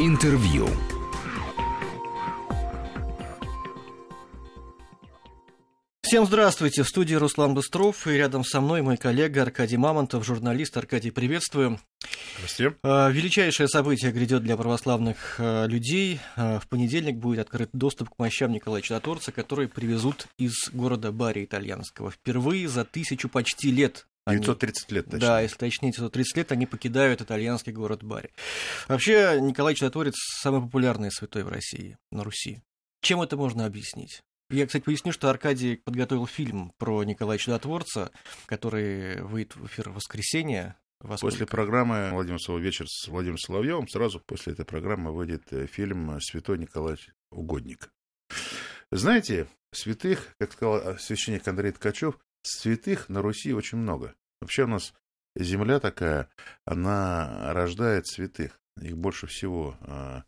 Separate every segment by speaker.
Speaker 1: Интервью.
Speaker 2: Всем здравствуйте. В студии Руслан Быстров и рядом со мной мой коллега Аркадий Мамонтов, журналист. Аркадий, приветствую.
Speaker 3: Здравствуйте.
Speaker 2: А, величайшее событие грядет для православных а, людей. А, в понедельник будет открыт доступ к мощам Николая Чудотворца, которые привезут из города Бари итальянского. Впервые за тысячу почти лет
Speaker 3: 930 лет, точнее.
Speaker 2: Да, если точнее, 930 лет они покидают итальянский город Бари. Вообще, Николай Чудотворец самый популярный святой в России, на Руси. Чем это можно объяснить? Я, кстати, поясню, что Аркадий подготовил фильм про Николая Чудотворца, который выйдет в эфир в воскресенье. Во
Speaker 3: После программы «Владимир вечер» с Владимиром Соловьевым сразу после этой программы выйдет э, фильм «Святой Николай Угодник». Знаете, святых, как сказал э, священник Андрей Ткачев, святых на Руси очень много. Вообще у нас земля такая, она рождает святых. Их больше всего э,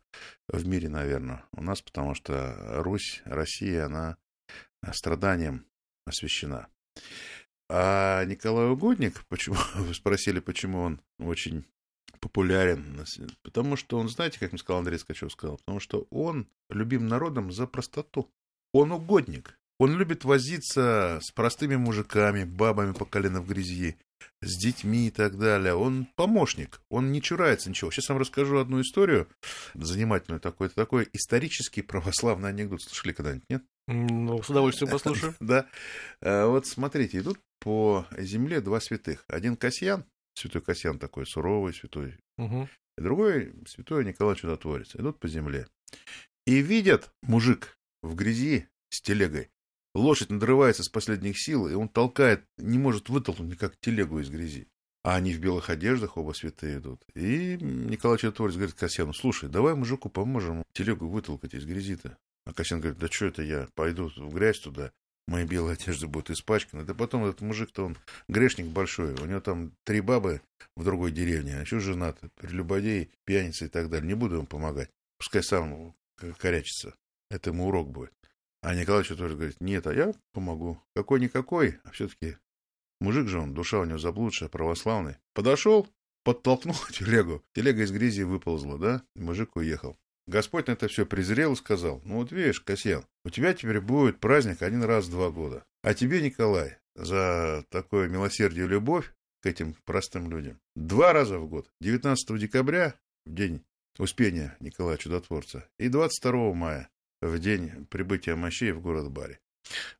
Speaker 3: в мире, наверное, у нас, потому что Русь, Россия, она страданием освящена. А Николай Угодник, почему вы спросили, почему он очень популярен? Потому что он, знаете, как мне сказал Андрей Скачев сказал, потому что он любим народом за простоту. Он угодник. Он любит возиться с простыми мужиками, бабами по колено в грязи, с детьми и так далее. Он помощник, он не чурается ничего. Сейчас вам расскажу одну историю, занимательную такой. Это такой исторический православный анекдот. Слышали когда-нибудь, нет?
Speaker 2: Ну, с удовольствием послушаю.
Speaker 3: Да. Э, Вот смотрите, идут по земле два святых. Один Касьян, святой Касьян такой суровый, святой, другой святой Николай Чудотворец. Идут по земле. И видят мужик в грязи с телегой. Лошадь надрывается с последних сил, и он толкает, не может вытолкнуть никак телегу из грязи. А они в белых одеждах, оба святые идут. И Николай Чудотворец говорит Касьяну, слушай, давай мужику поможем телегу вытолкать из грязи-то. А Касьян говорит, да что это я пойду в грязь туда, мои белые одежды будут испачканы. Да потом этот мужик-то он грешник большой, у него там три бабы в другой деревне, а еще женат, прелюбодей, пьяница и так далее. Не буду ему помогать, пускай сам корячится. Это ему урок будет. А Николай тоже говорит, нет, а я помогу. Какой-никакой, а все-таки мужик же он, душа у него заблудшая, православный. Подошел, подтолкнул телегу. Телега из грязи выползла, да? И мужик уехал. Господь на это все презрел и сказал, ну вот видишь, Касьян, у тебя теперь будет праздник один раз в два года. А тебе, Николай, за такое милосердие и любовь к этим простым людям, два раза в год, 19 декабря, в день Успения Николая Чудотворца, и 22 мая, в день прибытия мощей в город Бари.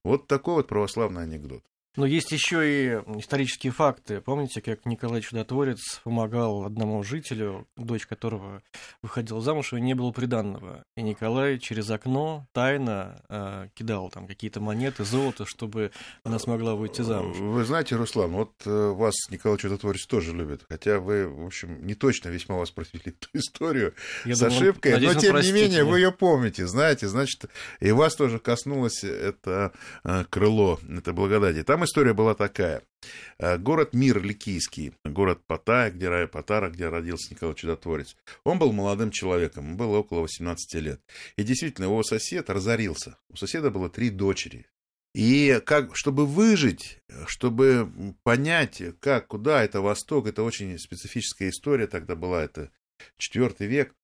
Speaker 3: Вот такой вот православный анекдот.
Speaker 2: Но есть еще и исторические факты. Помните, как Николай Чудотворец помогал одному жителю, дочь которого выходила замуж, и не было приданного. И Николай через окно тайно э, кидал там какие-то монеты, золото, чтобы она смогла выйти замуж.
Speaker 3: Вы знаете, Руслан, вот э, вас Николай Чудотворец тоже любит, хотя вы, в общем, не точно весьма воспроизвели эту историю
Speaker 2: Я
Speaker 3: с
Speaker 2: думаю,
Speaker 3: ошибкой,
Speaker 2: надеюсь,
Speaker 3: но тем не менее вы ее помните, знаете, значит, и вас тоже коснулось это э, крыло, это благодати. Там история была такая. Э, Город Мир Ликийский, город Паттайя, где, ра- Паттара, где родился Николай Чудотворец. Он был молодым человеком, ему было около 18 лет. И действительно, его сосед разорился. У соседа было три дочери. И как, чтобы выжить, чтобы понять, как, куда, это Восток, это очень специфическая история тогда была, это четвертый век.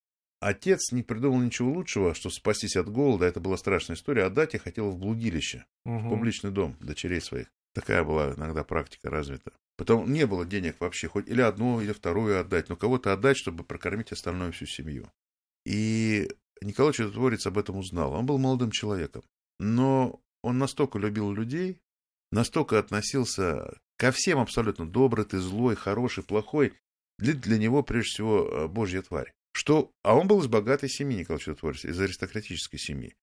Speaker 3: Отец не придумал ничего лучшего, чтобы спастись от голода, это была страшная история, отдать я хотел в блудилище, в
Speaker 2: Мгм.
Speaker 3: публичный дом дочерей своих. Такая была иногда практика развита. Потом не было денег вообще, хоть или одну, или вторую отдать, но кого-то отдать, чтобы прокормить остальную всю семью. И Николай Чудотворец об этом узнал. Он был молодым человеком. Но он настолько любил людей, настолько относился ко всем абсолютно добрый, ты злой, хороший, плохой. Для, для него, прежде всего, э, божья тварь. Что, а он был из богатой семьи, Николай Чудотворец, из аристократической семьи.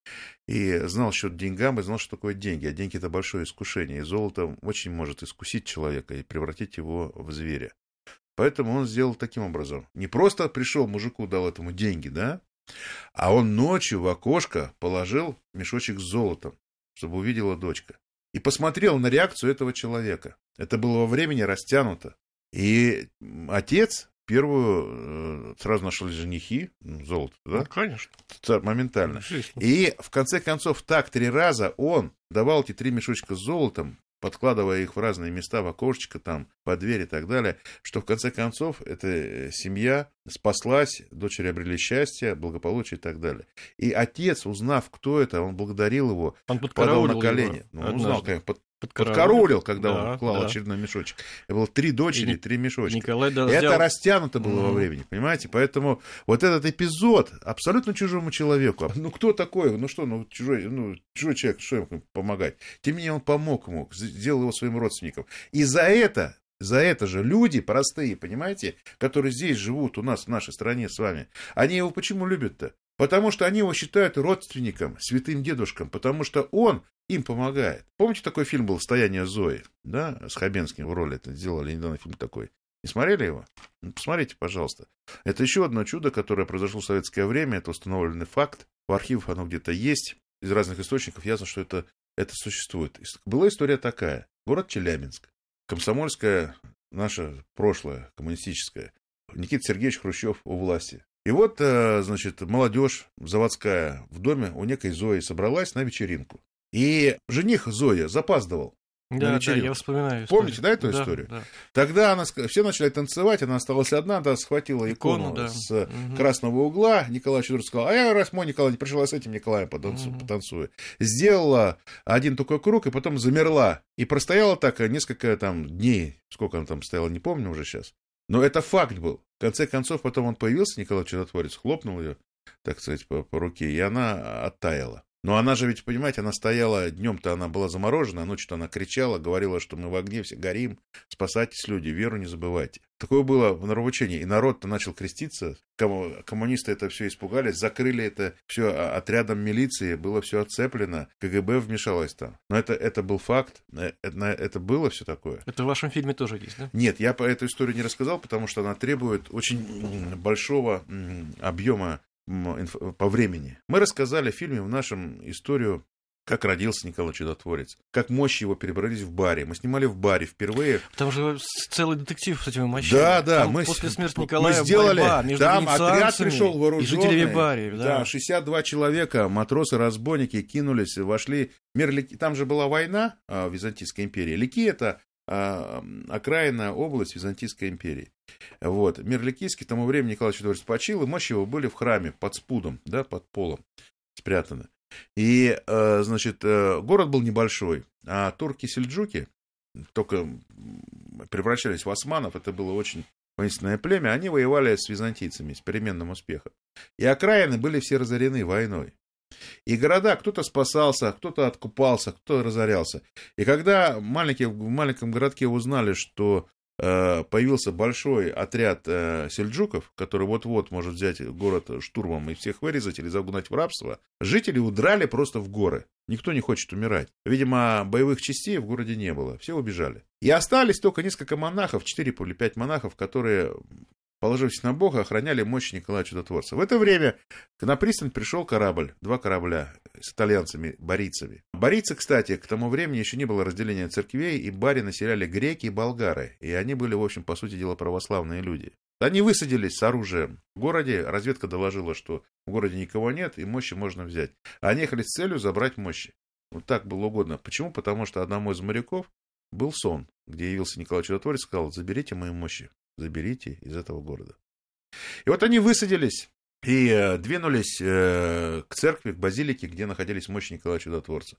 Speaker 3: И знал счет деньгам, и знал, что такое деньги. А деньги – это большое искушение. И золото очень может искусить человека и превратить его в зверя. Поэтому он сделал таким образом. Не просто пришел мужику, дал этому деньги, да? А он ночью в окошко положил мешочек с золотом, чтобы увидела дочка. И посмотрел на реакцию этого человека. Это было во времени растянуто. И отец первую э, сразу нашли женихи, ну, золото,
Speaker 2: Ну,
Speaker 3: да?
Speaker 2: конечно.
Speaker 3: Ца- Моментально.
Speaker 2: Естественно.
Speaker 3: И в конце концов, так три раза он давал эти три мешочка с золотом, подкладывая их в разные места, в окошечко, там, под дверь и так далее, что в конце концов эта семья спаслась, дочери обрели счастье, благополучие и так далее. И отец, узнав, кто это, он благодарил его,
Speaker 2: Он
Speaker 3: падал на колени.
Speaker 2: его
Speaker 3: Ну, он узнал, как под-
Speaker 2: Подкараулил.
Speaker 3: подкараулил, когда
Speaker 2: Да,
Speaker 3: он клал
Speaker 2: да.
Speaker 3: очередной мешочек. Это было три дочери,
Speaker 2: И
Speaker 3: три мешочка.
Speaker 2: Николай даже
Speaker 3: Это
Speaker 2: взял-
Speaker 3: растянуто было во
Speaker 2: Мгм.
Speaker 3: времени, понимаете? Поэтому вот этот эпизод абсолютно чужому человеку. Ну, кто такой? Ну, что, ну, чужой, ну, чужой человек, что ему помогать? Тем не менее, он помог ему, сделал его своим родственником. И за это, за это же люди простые, понимаете, которые здесь живут у нас, в нашей стране с вами, они его почему любят-то? Потому что они его считают родственником, святым дедушком, потому что он им помогает. Помните, такой фильм был «Стояние Зои», да, с Хабенским в роли это сделали, недавно фильм такой. Не смотрели его? Ну, посмотрите, пожалуйста. Это еще одно чудо, которое произошло в советское время, это установленный факт. В архивах оно где-то есть. Из разных источников ясно, что это, это существует. Была история такая. Город Челябинск. Комсомольское наше прошлое, коммунистическое. Никита Сергеевич Хрущев у власти. И вот, э, значит, молодежь заводская в доме у некой Зои собралась на вечеринку. И жених Зоя запаздывал. На
Speaker 2: Да, да, я вспоминаю.
Speaker 3: Помните,
Speaker 2: историю.
Speaker 3: да, эту историю?
Speaker 2: Да.
Speaker 3: Тогда она, все начали танцевать, она осталась одна, да, схватила икону,
Speaker 2: Икону, да.
Speaker 3: с
Speaker 2: Мгм.
Speaker 3: красного угла. Николай Чудор сказал, а я раз мой Николай не пришел, я с этим Николаем потанцую,
Speaker 2: Мгм.
Speaker 3: потанцую. Сделала один такой круг, и потом замерла. И простояла так э, несколько там дней. Сколько она там стояла, не помню уже сейчас. Но это факт был. В конце концов, потом он появился, Николай Чудотворец, хлопнул ее, так сказать, по, по руке, и она оттаяла. Но она же ведь, понимаете, она стояла, днем-то она была заморожена, а ночью-то она кричала, говорила, что мы в огне все горим, спасайтесь, люди, веру не забывайте. Такое было в нравоучении. И народ-то начал креститься. Коммунисты это все испугались, закрыли это все отрядом милиции, было все отцеплено, КГБ вмешалось там. Но это, это был факт, э, это, это было все такое.
Speaker 2: Это в вашем фильме тоже есть, да?
Speaker 3: Нет, я по эту историю не рассказал, потому что она требует очень большого объема по времени. Мы рассказали в фильме в нашем историю как родился Николай Чудотворец, как мощи его перебрались в баре. Мы снимали в баре впервые.
Speaker 2: Там же целый детектив с этими мощами.
Speaker 3: Да, да,
Speaker 2: Там
Speaker 3: мы,
Speaker 2: после смерти
Speaker 3: мы
Speaker 2: Николая
Speaker 3: сделали,
Speaker 2: борьба между
Speaker 3: там отряд пришел
Speaker 2: и
Speaker 3: вооруженный.
Speaker 2: жителями Бари. Да.
Speaker 3: Да, 62 человека, матросы-разбойники кинулись, вошли. Мир Лики... Там же была война а, в Византийской империи. Лики это а, окраина область Византийской империи. Вот. Мир Ликийский к тому времени Николай IV почил, и мощи его были в храме под спудом, да, под полом спрятаны. И, э, значит, э, город был небольшой, а турки-сельджуки только превращались в османов, это было очень воинственное племя, они воевали с византийцами с переменным успехом. И окраины были все разорены войной. И города, кто-то спасался, кто-то откупался, кто-то разорялся. И когда маленькие, в маленьком городке узнали, что э, появился большой отряд э, сельджуков, который вот-вот может взять город штурмом и всех вырезать или загнать в рабство, жители удрали просто в горы. Никто не хочет умирать. Видимо, боевых частей в городе не было. Все убежали. И остались только несколько монахов, 4 или 5 монахов, которые положившись на Бога, охраняли мощь Николая Чудотворца. В это время на пристань пришел корабль, два корабля с итальянцами, барийцами. Барийцы, кстати, к тому времени еще не было разделения церквей, и бари населяли греки и болгары, и они были, в общем, по сути дела, православные люди. Они высадились с оружием в городе, разведка доложила, что в городе никого нет, и мощи можно взять. Они ехали с целью забрать мощи. Вот так было угодно. Почему? Потому что одному из моряков был сон, где явился Николай Чудотворец и сказал, заберите мои мощи заберите из этого города. И вот они высадились и э, двинулись э, к церкви, к базилике, где находились мощи Николая Чудотворца.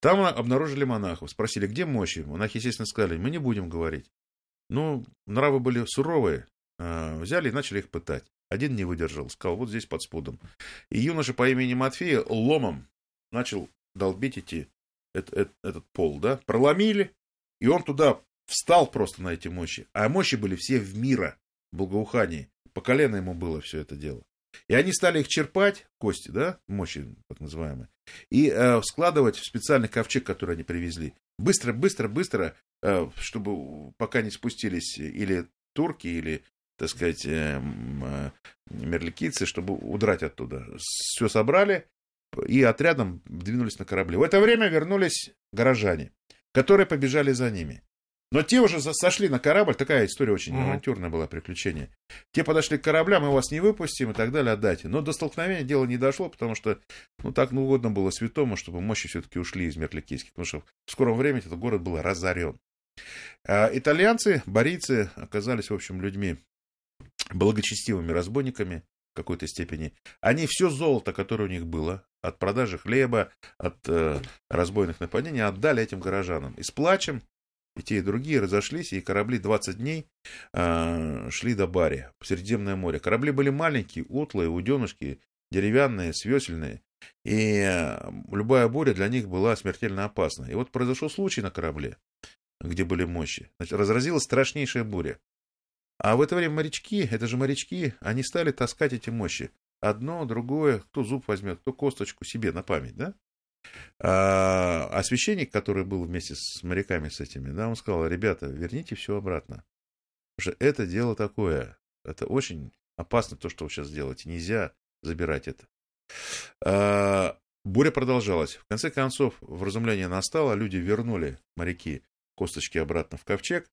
Speaker 3: Там обнаружили монахов, спросили, где мощи. Монахи, естественно, сказали, мы не будем говорить. Ну, нравы были суровые, э, взяли и начали их пытать. Один не выдержал, сказал, вот здесь под спудом. И юноша по имени Матфея ломом начал долбить эти, этот, этот, пол, да, проломили, и он туда встал просто на эти мощи. А мощи были все в мира, в благоухании. По колено ему было все это дело. И они стали их черпать, кости, да, мощи так называемые, и э, складывать в специальный ковчег, который они привезли. Быстро, быстро, быстро, э, чтобы пока не спустились или турки, или, так сказать, э, э, мерликийцы, чтобы удрать оттуда. Все собрали и отрядом двинулись на корабли. В это время вернулись горожане, которые побежали за ними. Но те уже сошли на корабль, такая история очень
Speaker 2: Мгм.
Speaker 3: авантюрная была, приключение. Те подошли к кораблям, мы вас не выпустим и так далее, отдайте. Но до столкновения дело не дошло, потому что, ну, так ну, угодно было святому, чтобы мощи все-таки ушли из Мерликийских, потому что в скором времени этот город был разорен. А итальянцы, борийцы оказались, в общем, людьми благочестивыми разбойниками в какой-то степени. Они все золото, которое у них было, от продажи хлеба, от э, разбойных нападений, отдали этим горожанам. И с плачем и те, и другие разошлись, и корабли 20 дней э, шли до Бари, в Средиземное море. Корабли были маленькие, утлые, уденышки, деревянные, свесельные. И э, любая буря для них была смертельно опасна. И вот произошел случай на корабле, где были мощи. Значит, разразилась страшнейшая буря. А в это время морячки, это же морячки, они стали таскать эти мощи. Одно, другое, кто зуб возьмет, кто косточку себе на память, да? А, священник, который был вместе с моряками с этими, да, он сказал, ребята, верните все обратно. Потому что это дело такое, это очень опасно то, что вы сейчас делаете, нельзя забирать это. А, буря продолжалась. В конце концов, вразумление настало, люди вернули моряки косточки обратно в ковчег,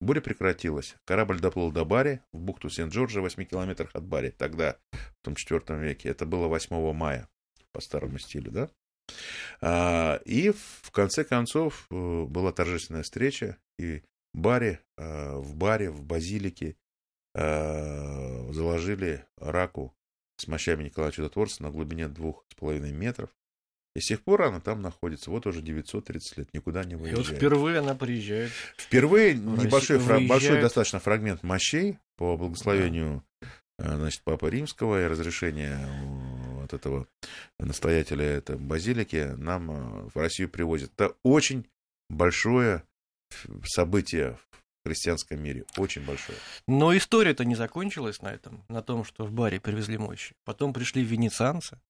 Speaker 3: Буря прекратилась. Корабль доплыл до Бари, в бухту Сент-Джорджа, в 8 километрах от Бари. Тогда, в том четвертом веке. Это было 8 мая, по старому стилю, да? А, и в конце концов э, была торжественная встреча, и баре, а, в баре, в базилике а, заложили раку с мощами Николая Чудотворца на глубине двух с половиной метров. И с тех пор она там находится. Вот уже 930 лет, никуда не выезжает.
Speaker 2: И вот впервые она приезжает.
Speaker 3: Впервые небольшой, фра- большой достаточно фрагмент мощей по благословению да. значит, Папы Римского и разрешения от этого настоятеля этой базилики нам э, в Россию привозят. Это очень большое событие в христианском мире. Очень большое.
Speaker 2: Но история-то не закончилась на этом, на том, что в баре привезли мощи. Потом пришли венецианцы.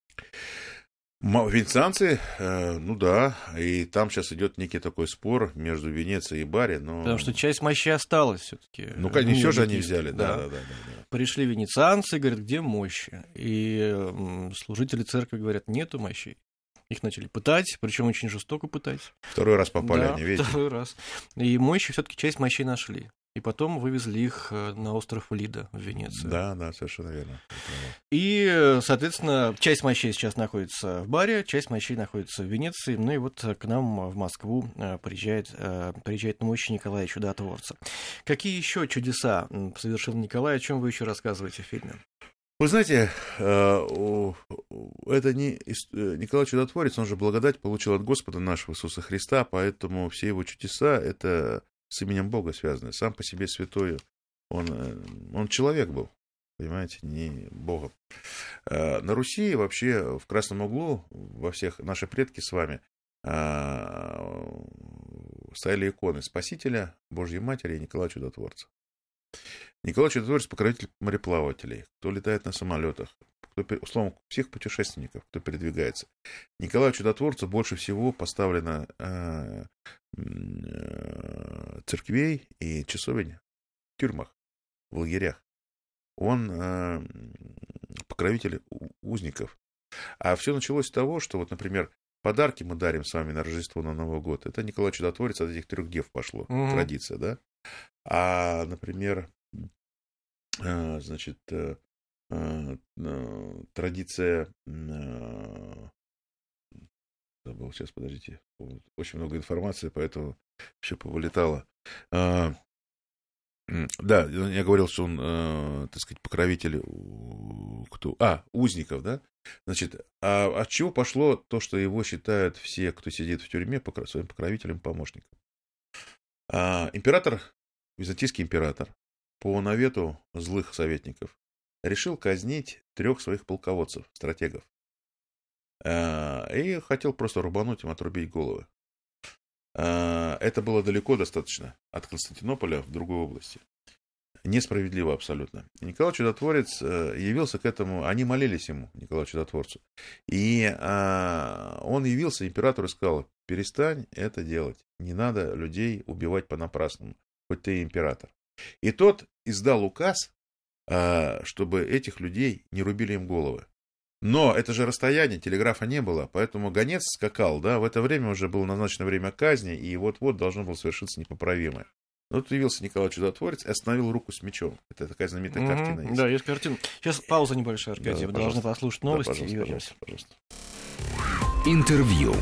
Speaker 3: Венецианцы, э, ну да, и там сейчас идет некий такой спор между Венецией и Бари, но...
Speaker 2: Потому что часть мощи осталась все-таки.
Speaker 3: Ну, конечно, все же они взяли, да. Да, да, да,
Speaker 2: да. Пришли венецианцы, говорят, где мощи? И служители церкви говорят, нету мощей. Их начали пытать, причем очень жестоко пытать.
Speaker 3: Второй раз попали
Speaker 2: да,
Speaker 3: они, видите?
Speaker 2: Второй раз. И мощи все-таки часть мощей нашли. И потом вывезли их э, на остров Лида в Венеции.
Speaker 3: Да, да, совершенно верно.
Speaker 2: И, соответственно, часть мощей сейчас находится в баре, часть мощей находится в Венеции. Ну и вот к нам в Москву э, приезжает, э, приезжает на мощи Николая Чудотворца. Какие еще чудеса совершил Николай? О чем вы еще рассказываете в фильме?
Speaker 3: Вы знаете, это не Николай Чудотворец, он же благодать получил от Господа нашего Иисуса Христа, поэтому все его чудеса — это с именем Бога связаны. Сам по себе святой, он, э, он человек был, понимаете, не Богом. Э, на Руси вообще в Красном углу, во всех наши предки с вами, э, стояли иконы Спасителя, Божьей Матери и Николая Чудотворца. Николай Чудотворец – покровитель мореплавателей, кто летает на самолетах, кто, условно, всех путешественников, кто передвигается. Николаю Чудотворцу больше всего поставлено э, э, церквей и часовень в тюрьмах, в лагерях. Он э, покровитель узников. А все началось с того, что вот, например, подарки мы дарим с вами на Рождество, на Новый год. Это Николай Чудотворец от этих трех дев пошло, угу. традиция, да? А, например, значит, традиция э, забыл сейчас, подождите, очень много информации, поэтому все повылетало. А, да, я говорил, что он, так сказать, покровитель кто, а, узников, да? Значит, а от чего пошло то, что его считают все, кто сидит в тюрьме, своим покровителем, помощником? А, император, византийский император, по навету злых советников, решил казнить трех своих полководцев, стратегов. Э, и хотел просто рубануть им, отрубить головы. Э, это было далеко достаточно от Константинополя в другой области. Несправедливо абсолютно. Николай Чудотворец э, явился к этому, они молились ему, Николаю Чудотворцу. И он явился императору и сказал, перестань это делать, не надо людей убивать понапрасному, хоть ты и император. И тот издал указ, а, чтобы этих людей не рубили им головы. Но это же расстояние, телеграфа не было, поэтому гонец скакал, да, в это время уже было назначено время казни, и вот-вот должно было совершиться непоправимое. Вот явился Николай Чудотворец и остановил руку с мечом. Это такая знаменитая mm-hmm. картина
Speaker 2: есть. Да, есть картина. Сейчас пауза небольшая, Аркадий. Да, Вы должны послушать новости да,
Speaker 3: пожалуйста, и вернемся. Пожалуйста,
Speaker 1: пожалуйста. Интервью.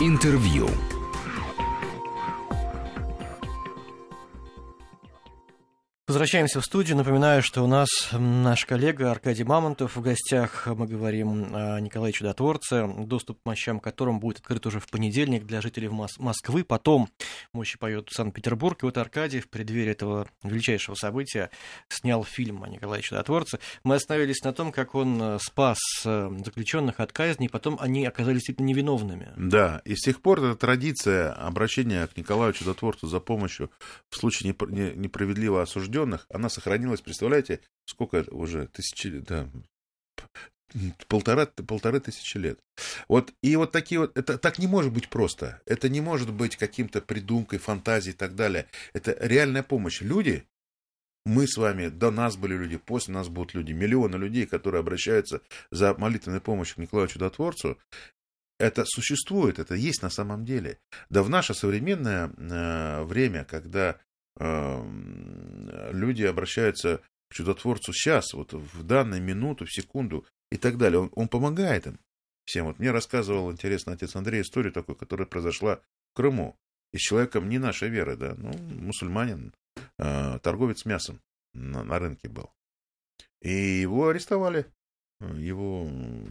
Speaker 1: Интервью.
Speaker 2: Возвращаемся в студию. Напоминаю, что у нас наш коллега Аркадий Мамонтов в гостях. Мы говорим о Николае Чудотворце, доступ к мощам которым будет открыт уже в понедельник для жителей Мос- Москвы. Потом мощи поют в Санкт-Петербург. И вот Аркадий в преддверии этого величайшего события снял фильм о Николае Чудотворце. Мы остановились на том, как он э, спас э, заключенных от казни, и потом они оказались действительно невиновными.
Speaker 3: Да, и с тех пор эта традиция обращения к Николаю Чудотворцу за помощью в случае непр- не- неправедливо осужденных, она сохранилась, представляете, сколько уже тысячи, да, полтора, полторы тысячи лет. Вот, и вот такие вот, это так не может быть просто. Это не может быть каким-то придумкой, фантазией и так далее. Это реальная помощь. Люди, мы с вами, до нас были люди, после нас будут люди, миллионы людей, которые обращаются за молитвенной помощью к Николаю Чудотворцу, это существует, это есть на самом деле. Да в наше современное э, время, когда э, люди обращаются к чудотворцу сейчас, вот в данную минуту, в секунду и так далее, он, он помогает им всем. Вот мне рассказывал, интересно, отец Андрей историю такую, которая произошла в Крыму. И с человеком не нашей веры, да, ну, мусульманин, э, торговец мясом на, на рынке был. И его арестовали. Его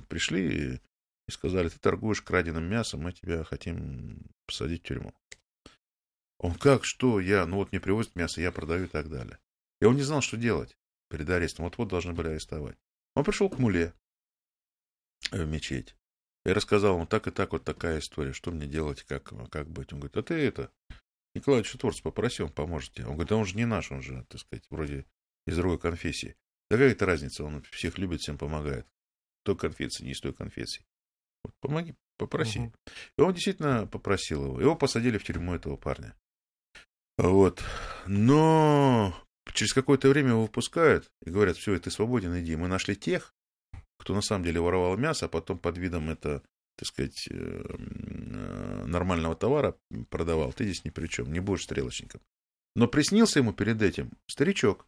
Speaker 3: пришли и сказали, ты торгуешь краденым мясом, мы тебя хотим посадить в тюрьму. Он как, что, я, ну вот мне привозят мясо, я продаю и так далее. И он не знал, что делать перед арестом. Вот-вот должны были арестовать. Он пришел к муле в мечеть. И рассказал ему, так и так, вот такая история, что мне делать, как, как быть. Он говорит, а ты это, Николай Четворц попроси, он поможет тебе. Он говорит, да он же не наш, он же, так сказать, вроде из другой конфессии. Да какая это разница, он всех любит, всем помогает. Той конфессии, не из той конфессии. Вот помоги, попроси.
Speaker 2: Мгм.
Speaker 3: И он действительно попросил его. Его посадили в тюрьму этого парня. Вот. Но через какое-то время его выпускают и говорят, все, ты свободен, иди. Мы нашли тех, кто на самом деле воровал мясо, а потом под видом это, так сказать, э, э, нормального товара продавал. Ты здесь ни при чем, не будешь стрелочником. Но приснился ему перед этим старичок,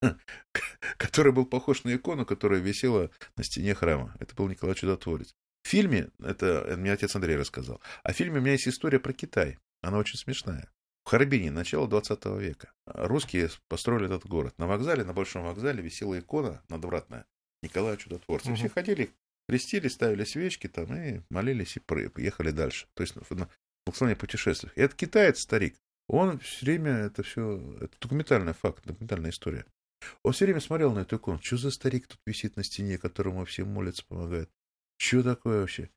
Speaker 3: который был похож на икону, которая висела на стене храма. Это был Николай Чудотворец. В фильме, это мне отец Андрей рассказал, а в фильме у меня есть история про Китай. Она очень смешная. В Харбине, начало 20 века. Русские построили этот город. На вокзале, на большом вокзале висела икона надвратная Николая Чудотворца.
Speaker 2: Мгм.
Speaker 3: Все ходили, крестили, ставили свечки там и молились и пры- ехали дальше. То есть на благословение путешествиях. И этот китаец, старик, он все время, это все, это документальный факт, документальная история. Он все время смотрел на эту икону. Что за старик тут висит на стене, которому всем молятся, помогает? Что такое вообще?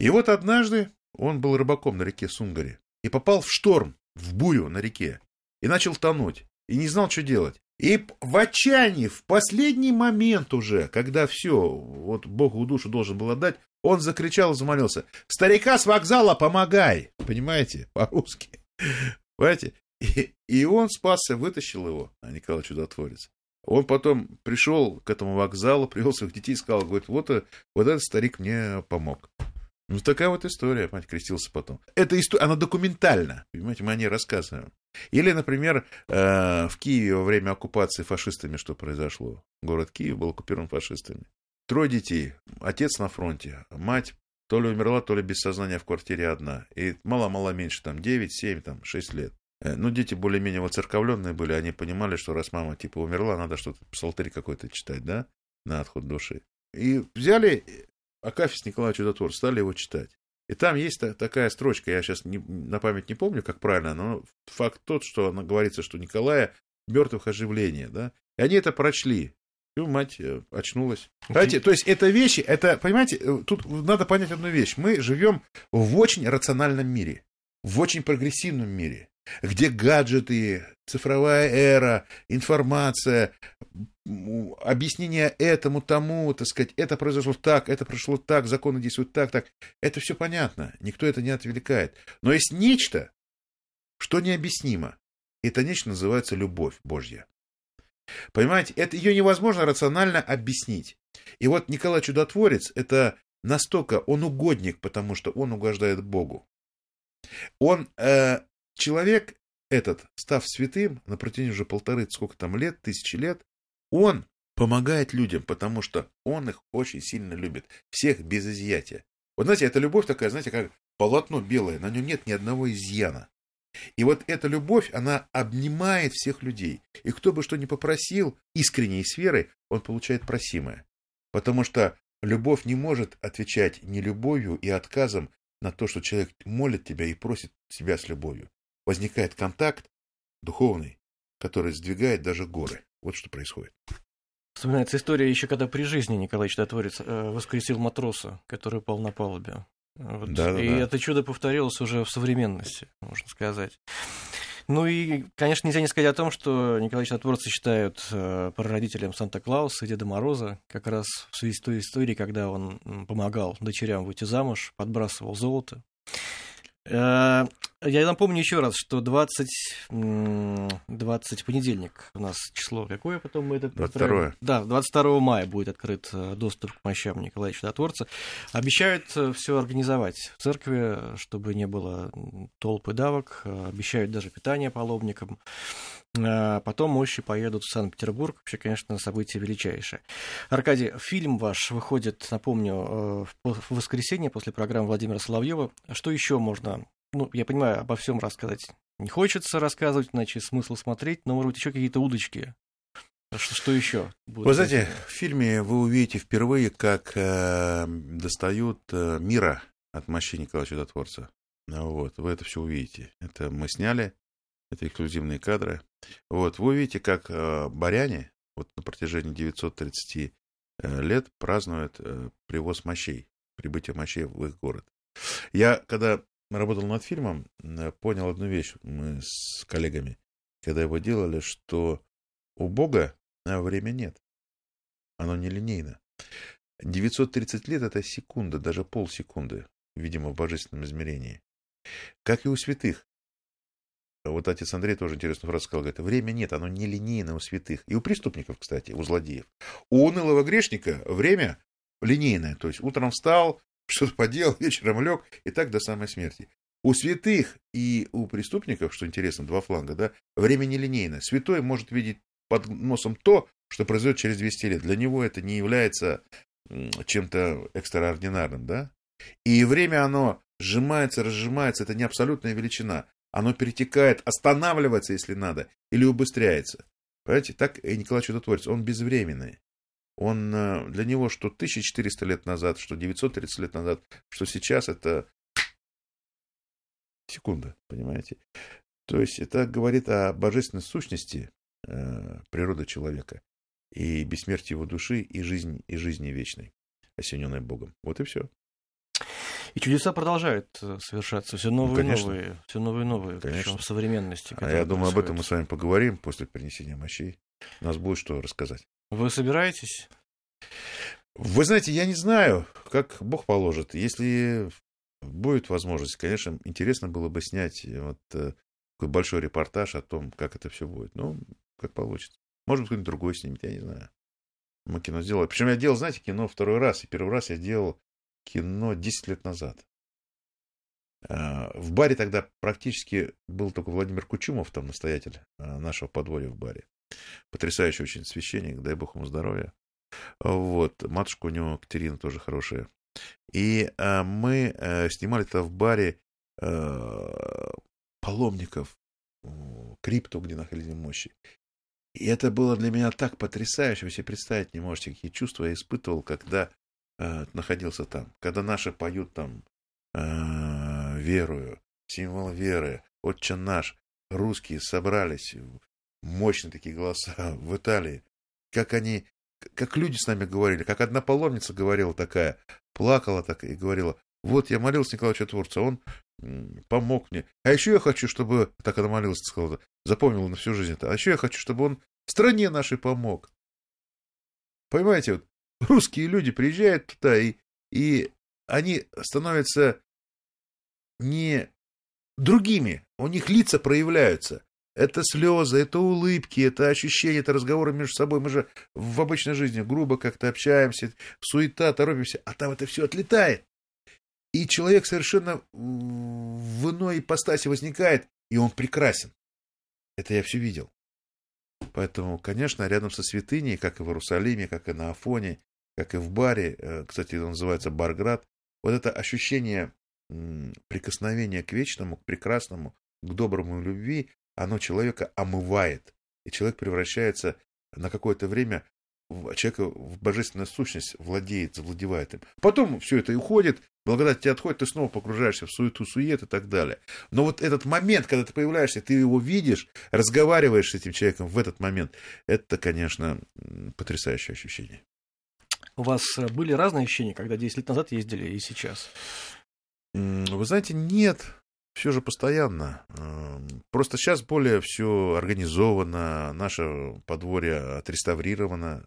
Speaker 3: И вот однажды он был рыбаком на реке Сунгари и попал в шторм, в бурю на реке, и начал тонуть, и не знал, что делать. И в отчаянии, в последний момент уже, когда все, вот Богу душу должен был отдать, он закричал замолился. «Старика с вокзала помогай!» Понимаете? По-русски. Понимаете? И, и он спасся, вытащил его, а Николай Чудотворец. Он потом пришел к этому вокзалу, привел своих детей и сказал, говорит, вот, э, вот этот старик мне помог. Ну, такая вот история, понимаете, крестился потом. Эта история, она документальна, понимаете, мы о ней рассказываем. Или, например, э, в Киеве во время оккупации фашистами что произошло? Город Киев был оккупирован фашистами. Трое детей, отец на фронте, мать то ли умерла, то ли без сознания в квартире одна. И мало-мало меньше, там 9, 7, там 6 лет. Э, Ну, дети более-менее воцерковленные были, они понимали, что раз мама типа умерла, надо что-то, псалтырь какой-то читать, да, на отход души. И взяли Акафист Николая Чудотвор, стали его читать. И там есть та- такая строчка, я сейчас не, на память не помню, как правильно, но факт тот, что она говорится, что Николая мертвых оживление, да. И они это прочли. И мать э, очнулась. Понимаете, то есть это вещи, это, понимаете, э, тут надо понять одну вещь. Мы живем в очень рациональном мире, в очень прогрессивном мире, где гаджеты, цифровая эра, информация, объяснение этому, тому, так сказать, это произошло так, это прошло так, законы действуют так, так. Это все понятно, никто это не отвлекает. Но есть нечто, что необъяснимо. Это нечто называется любовь Божья. Понимаете, это ее невозможно рационально объяснить. И вот Николай Чудотворец, это настолько, он угодник, потому что он угождает Богу. Он, э, человек этот, став святым на протяжении уже полторы, сколько там лет, тысячи лет, он помогает людям, потому что он их очень сильно любит. Всех без изъятия. Вот знаете, эта любовь такая, знаете, как полотно белое, на нем нет ни одного изъяна. И вот эта любовь, она обнимает всех людей. И кто бы что ни попросил, искренней с верой, он получает просимое. Потому что любовь не может отвечать не любовью и отказом на то, что человек молит тебя и просит тебя с любовью. Возникает контакт духовный, который сдвигает даже горы. Вот что происходит.
Speaker 2: Вспоминается история еще, когда при жизни Николай Чудотворец э, воскресил матроса, который упал на палубе. Вот.
Speaker 3: Да, да,
Speaker 2: и
Speaker 3: да.
Speaker 2: это чудо повторилось уже в современности, можно сказать. Ну и, конечно, нельзя не сказать о том, что Николай Чудотворца считают э, прародителем Санта-Клауса и Деда Мороза, как раз в связи с той историей, когда он помогал дочерям выйти замуж, подбрасывал золото. Э, Я напомню еще раз, что 20, м, 20 понедельник у нас число какое потом мы это
Speaker 3: 22.
Speaker 2: поправим? Да, 22 мая будет открыт э, доступ к мощам Николая Чудотворца. Обещают все организовать в церкви, чтобы не было толпы давок. Э, Обещают даже питание паломникам. Э, Потом мощи поедут в Санкт-Петербург. Вообще, конечно, событие величайшее. Аркадий, фильм ваш выходит, напомню, э, в воскресенье после программы Владимира Соловьева. Что еще можно, ну, я понимаю, обо всем рассказать не хочется рассказывать, иначе смысл смотреть, но, может быть, еще какие-то удочки. Что, что еще? будет
Speaker 3: Вы знаете, в фильме вы увидите впервые, как э, достают э, мира от мощи Николая Чудотворца. Вот, вы это все увидите. Это мы сняли, это эксклюзивные кадры. Вот, вы увидите, как э, баряне вот на протяжении 930 э, лет празднуют э, привоз мощей, прибытие мощей в их город. Я, когда работал над фильмом, понял одну вещь, мы с коллегами, когда его делали, что у Бога время нет. Оно нелинейно. 930 лет — это секунда, даже полсекунды, видимо, в божественном измерении. Как и у святых. Вот отец Андрей тоже интересную фразу сказал, говорит, время нет, оно нелинейно у святых. И у преступников, кстати, у злодеев. У унылого грешника время линейное. То есть утром встал, что-то поделал, вечером лег, и так до самой смерти. У святых и у преступников, что интересно, два фланга, да, время нелинейно. Святой может видеть под носом то, что произойдет через 200 лет. Для него это не является чем-то экстраординарным, да? И время оно сжимается, разжимается, это не абсолютная величина. Оно перетекает, останавливается, если надо, или убыстряется. Понимаете, так и Николай Чудотворец, он безвременный. Он э, для него, что 1400 лет назад, что 930 лет назад, что сейчас, это секунда, понимаете? То есть это говорит о божественной сущности э, природы человека и бессмертие его души и жизнь и жизни вечной, осененной Богом. Вот и все.
Speaker 2: И чудеса продолжают э, совершаться, все новые и
Speaker 3: конечно.
Speaker 2: новые, все новые и новые,
Speaker 3: Конечно.
Speaker 2: причем в современности.
Speaker 3: А я думаю, об этом мы с вами поговорим после принесения мощей. У нас будет что рассказать.
Speaker 2: Вы собираетесь?
Speaker 3: Вы знаете, я не знаю, как Бог положит. Если будет возможность, конечно, интересно было бы снять вот э, такой большой репортаж о том, как это все будет. Ну, как получится. Может быть, кто-нибудь другой снимет, я не знаю. Мы кино сделали. Причем я делал, знаете, кино второй раз. И первый раз я делал кино 10 лет назад. А, В баре тогда практически был только Владимир Кучумов, там настоятель а, нашего подворья в баре. Потрясающий очень священник, дай бог ему здоровья. Вот, матушка у него Катерина тоже хорошая. И а, мы а, снимали это в баре а, паломников, крипту, где находились мощи. И это было для меня так потрясающе, вы себе представить не можете, какие чувства я испытывал, когда а, находился там. Когда наши поют там а, верую, символ веры, отче наш, русские собрались, мощные такие голоса в Италии. Как они, как люди с нами говорили, как одна паломница говорила такая, плакала так и говорила, вот я молился Николаю Чудотворцу, он помог мне. А еще я хочу, чтобы, так она молилась, сказала, запомнила на всю жизнь это, а еще я хочу, чтобы он стране нашей помог. Понимаете, вот русские люди приезжают туда, и, и они становятся не другими, у них лица проявляются. Это слезы, это улыбки, это ощущения, это разговоры между собой. Мы же в обычной жизни грубо как-то общаемся, суета, торопимся, а там это все отлетает. И человек совершенно в иной ипостаси возникает, и он прекрасен. Это я все видел. Поэтому, конечно, рядом со святыней, как и в Иерусалиме, как и на Афоне, как и в баре, э, кстати, он называется Барград, вот это ощущение прикосновения к вечному, к прекрасному, к доброму и любви, оно человека омывает. И человек превращается на какое-то время человека в божественную сущность владеет, завладевает им. Потом все это и уходит, благодать тебе отходит, ты снова погружаешься в суету, сует и так далее. Но вот этот момент, когда ты появляешься, ты его видишь, разговариваешь с этим человеком в этот момент, это, конечно, потрясающее ощущение.
Speaker 2: У вас э, были разные ощущения, когда 10 лет назад ездили и сейчас?
Speaker 3: Вы знаете, нет все же постоянно. Эм, просто сейчас более все организовано, наше подворье отреставрировано,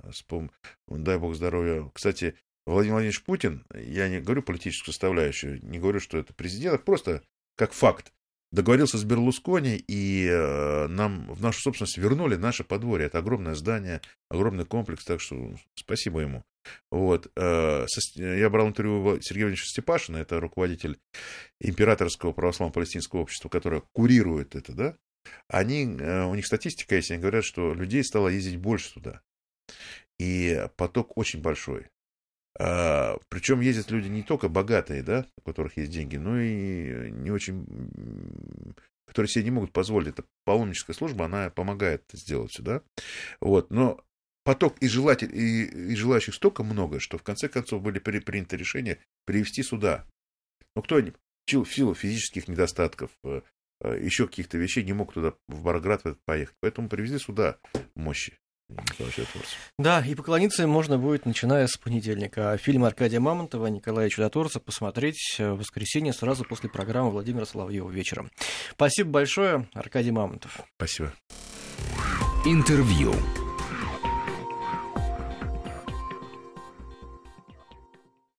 Speaker 3: дай бог здоровья. Кстати, Владимир Владимирович Путин, я не говорю политическую составляющую, не говорю, что это президент, а просто как факт. Договорился с Берлускони, и э, нам в нашу собственность вернули наше подворье. Это огромное здание, огромный комплекс, так что спасибо ему. Вот. Э, я брал интервью Сергея Ивановича Степашина, это руководитель Императорского православно-палестинского общества, которое курирует это, да. Они, э, у них статистика есть, они говорят, что людей стало ездить больше туда. И поток очень большой. А, причем ездят люди не только богатые, да, у которых есть деньги, но и не очень, которые себе не могут позволить. Это паломническая служба, она помогает сделать сюда. Вот, но поток и, желатель, и, и желающих столько много, что в конце концов были при, принято решение привести сюда. Ну, кто в силу физических недостатков, э, э, еще каких-то вещей не мог туда, в Барград поехать. Поэтому привезли сюда мощи.
Speaker 2: Да, и поклониться им можно будет, начиная с понедельника. А фильм Аркадия Мамонтова, Николая Чудотворца посмотреть в воскресенье сразу после программы Владимира Соловьева вечером. Спасибо большое, Аркадий Мамонтов.
Speaker 3: Спасибо.
Speaker 1: Интервью.